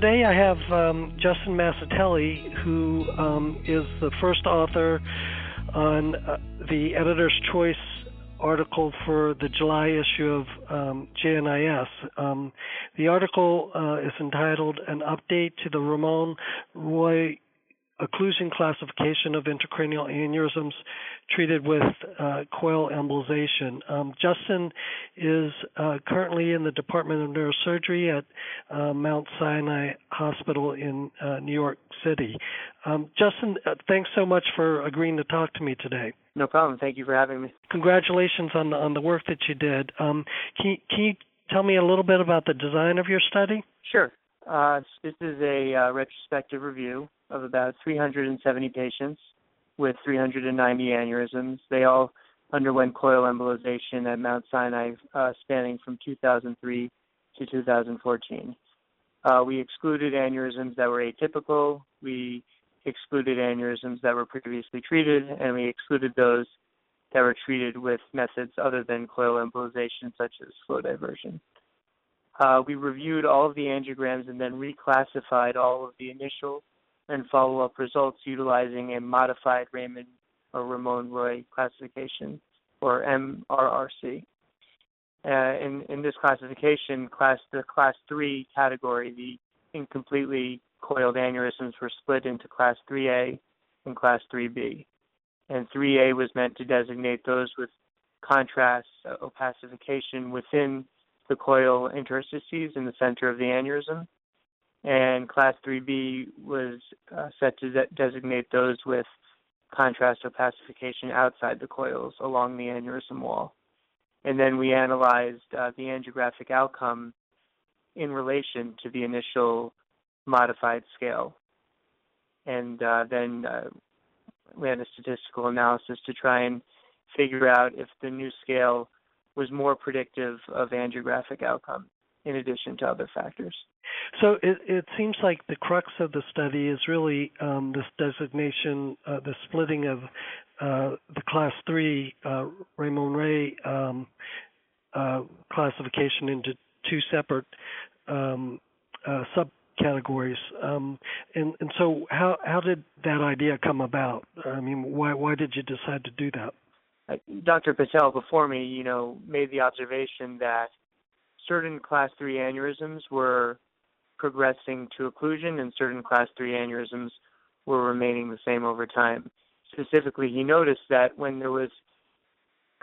today I have um, Justin Mascitelli, who um, is the first author on uh, the Editor's Choice article for the July issue of um, JNIS. Um, the article uh, is entitled An Update to the Raymond Roy occlusion classification of intracranial aneurysms treated with uh, coil embolization. Um, Justin is uh, currently in the Department of Neurosurgery at uh, Mount Sinai Hospital in uh, New York City. Um, Justin, uh, thanks so much for agreeing to talk to me today. No problem. Thank you for having me. Congratulations on the, on the work that you did. Um, can, you, can you tell me a little bit about the design of your study? Sure. Uh, this is a uh, retrospective review of about 370 patients with 390 aneurysms. They all underwent coil embolization at Mount Sinai uh, spanning from 2003 to 2014. Uh, we excluded aneurysms that were atypical. We excluded aneurysms that were previously treated, and we excluded those that were treated with methods other than coil embolization, such as flow diversion. Uh, we reviewed all of the angiograms and then reclassified all of the initial and follow-up results utilizing a modified Raymond or Raymond Roy classification, or MRRC. Uh, in, in this classification, class the class three category, the incompletely coiled aneurysms were split into class 3A and class 3B. And 3A was meant to designate those with contrast uh, opacification within the coil interstices in the center of the aneurysm and Class 3B was uh, set to de- designate those with contrast opacification outside the coils along the aneurysm wall. And then we analyzed uh, the angiographic outcome in relation to the initial modified scale. And uh, then uh, ran a statistical analysis to try and figure out if the new scale was more predictive of angiographic outcome in addition to other factors. So it, it seems like the crux of the study is really um, this designation, uh, the splitting of uh, the class three uh, Raymond Roy um, uh, classification into two separate um, uh, subcategories. Um, and, and so, how how did that idea come about? I mean, why why did you decide to do that? Uh, Dr. Patel before me, you know, made the observation that certain class 3 aneurysms were progressing to occlusion and certain class 3 aneurysms were remaining the same over time. Specifically, he noticed that when there was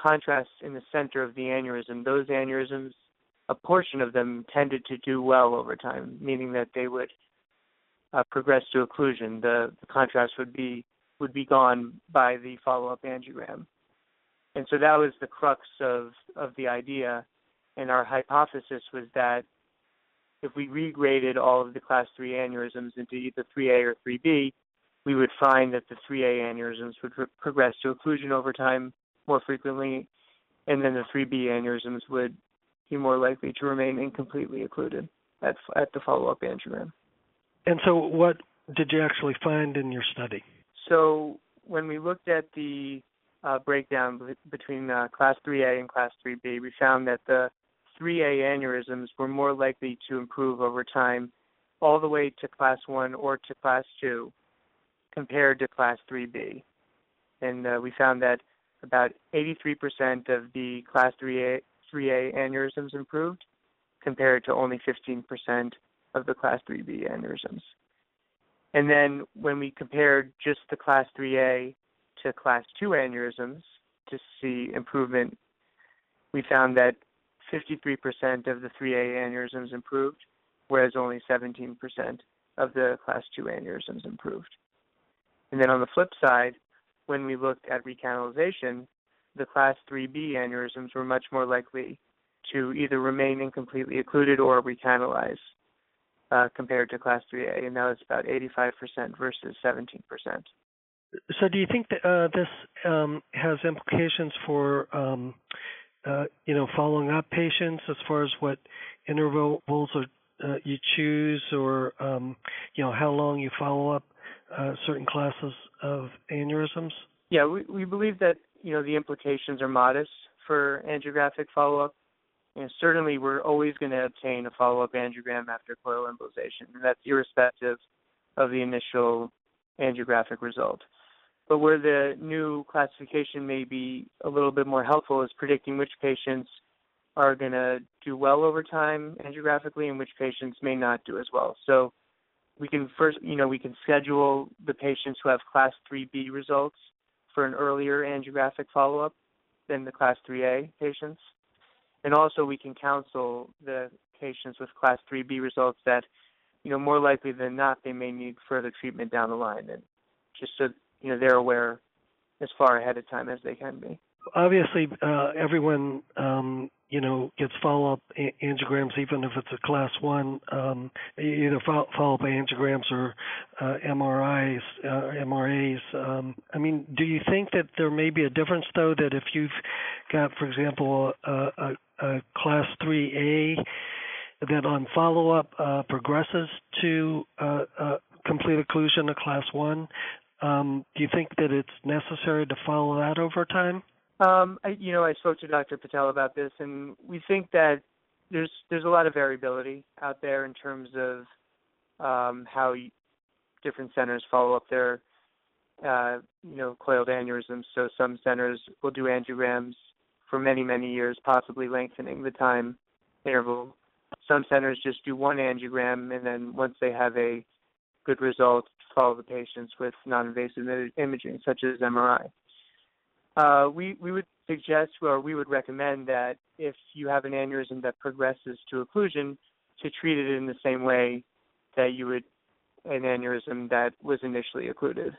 contrast in the center of the aneurysm, those aneurysms, a portion of them tended to do well over time, meaning that they would uh, progress to occlusion. The, the contrast would be would be gone by the follow-up angiogram. And so that was the crux of, of the idea and our hypothesis was that if we regraded all of the class 3 aneurysms into either 3A or 3B, we would find that the 3A aneurysms would progress to occlusion over time more frequently, and then the 3B aneurysms would be more likely to remain incompletely occluded at, at the follow-up angiogram. And so what did you actually find in your study? So when we looked at the uh, breakdown between uh, class 3A and class 3B, we found that the 3A aneurysms were more likely to improve over time all the way to class 1 or to class 2 compared to class 3B. And uh, we found that about 83% of the class 3A, 3A aneurysms improved compared to only 15% of the class 3B aneurysms. And then when we compared just the class 3A to class 2 aneurysms to see improvement, we found that 53% of the 3A aneurysms improved, whereas only 17% of the class 2 aneurysms improved. And then on the flip side, when we looked at recanalization, the class 3B aneurysms were much more likely to either remain incompletely occluded or recanalize uh, compared to class 3A, and that was about 85% versus 17%. So, do you think that uh, this um, has implications for um, uh, you know, following up patients as far as what intervals or, uh, you choose or, um, you know, how long you follow up uh, certain classes of aneurysms? Yeah, we, we believe that, you know, the implications are modest for angiographic follow-up. And certainly we're always going to obtain a follow-up angiogram after coil embolization, and that's irrespective of the initial angiographic result. But where the new classification may be a little bit more helpful is predicting which patients are going to do well over time angiographically and which patients may not do as well. So we can first, you know, we can schedule the patients who have class 3B results for an earlier angiographic follow-up than the class 3A patients. And also we can counsel the patients with class 3B results that, you know, more likely than not, they may need further treatment down the line. And just so, you know, they're aware as far ahead of time as they can be. Obviously, uh, everyone um, you know, gets follow-up angiograms, even if it's a class one, um, either follow-up angiograms or uh, MRIs, uh, MRAs. Um, I mean, do you think that there may be a difference, though, that if you've got, for example, a, a, a class 3A that on follow-up uh, progresses to uh, complete occlusion, a class one, um, do you think that it's necessary to follow that over time? Um, I, you know, I spoke to Dr. Patel about this, and we think that there's there's a lot of variability out there in terms of um, how different centers follow up their uh, you know coiled aneurysms. So some centers will do angiograms for many many years, possibly lengthening the time interval. Some centers just do one angiogram, and then once they have a good results to follow the patients with non-invasive imaging, such as MRI. Uh, we we would suggest or we would recommend that if you have an aneurysm that progresses to occlusion, to treat it in the same way that you would an aneurysm that was initially occluded.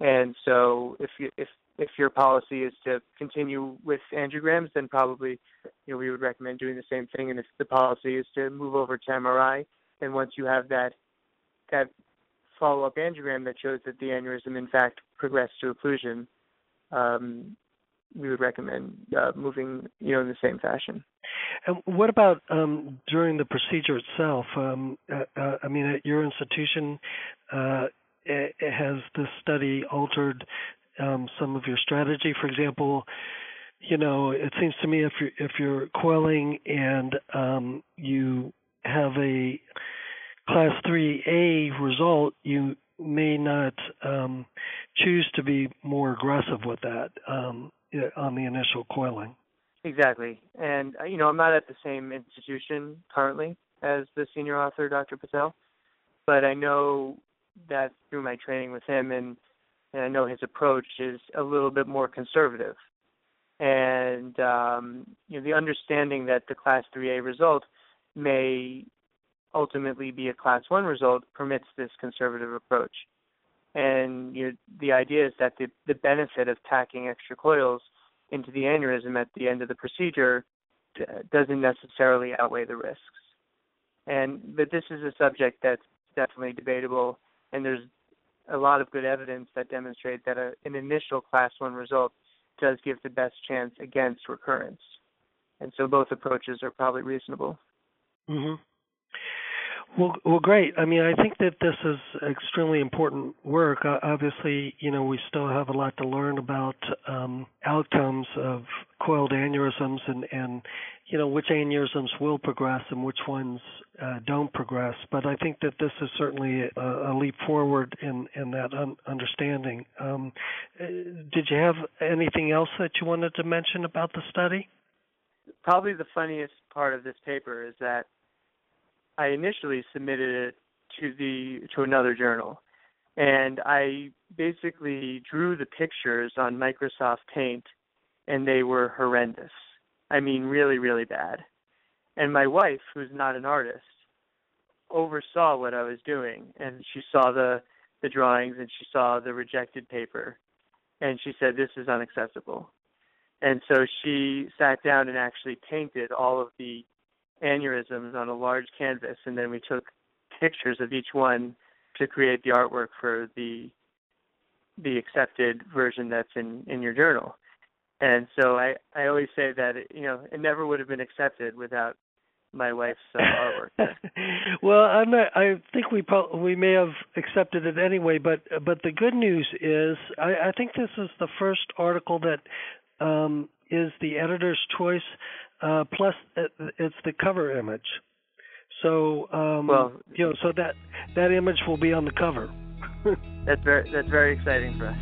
And so if you, if if your policy is to continue with angiograms, then probably you know we would recommend doing the same thing. And if the policy is to move over to MRI, then once you have that that follow-up angiogram that shows that the aneurysm in fact progressed to occlusion, um, we would recommend uh, moving, you know, in the same fashion. And what about um, during the procedure itself? Um, uh, uh, I mean, at your institution, uh, has this study altered um, some of your strategy? For example, you know, it seems to me if you're if you're coiling and um, you have a class 3A result, you may not um, choose to be more aggressive with that um, on the initial coiling. Exactly, and uh, you know I'm not at the same institution currently as the senior author, Dr. Patel, but I know that through my training with him, and, and I know his approach is a little bit more conservative, and um, you know the understanding that the Class 3A result may ultimately be a class one result permits this conservative approach. And you know, the idea is that the, the benefit of tacking extra coils into the aneurysm at the end of the procedure doesn't necessarily outweigh the risks. And but this is a subject that's definitely debatable, and there's a lot of good evidence that demonstrate that a, an initial class one result does give the best chance against recurrence. And so both approaches are probably reasonable. Mm-hmm. Well, well, great. I mean, I think that this is extremely important work. Uh, obviously, you know, we still have a lot to learn about um, outcomes of coiled aneurysms and, and, you know, which aneurysms will progress and which ones uh, don't progress. But I think that this is certainly a, a leap forward in, in that un- understanding. Um, uh, did you have anything else that you wanted to mention about the study? Probably the funniest part of this paper is that I initially submitted it to the to another journal, and I basically drew the pictures on Microsoft Paint, and they were horrendous. I mean, really, really bad. And my wife, who's not an artist, oversaw what I was doing, and she saw the the drawings and she saw the rejected paper, and she said, "This is unacceptable." And so she sat down and actually painted all of the aneurysms on a large canvas, and then we took pictures of each one to create the artwork for the the accepted version that's in in your journal. And so I I always say that it, you know it never would have been accepted without my wife's uh, artwork. well, I'm not. I think we we may have accepted it anyway, but but the good news is I, I think this is the first article that um, is the editor's choice Uh, plus, it's the cover image. So, um, well, you know, so that that image will be on the cover. that's very that's very exciting for us.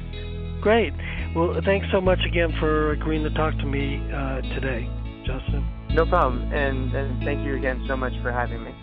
Great. Well, thanks so much again for agreeing to talk to me uh, today, Justin. No problem, and and thank you again so much for having me.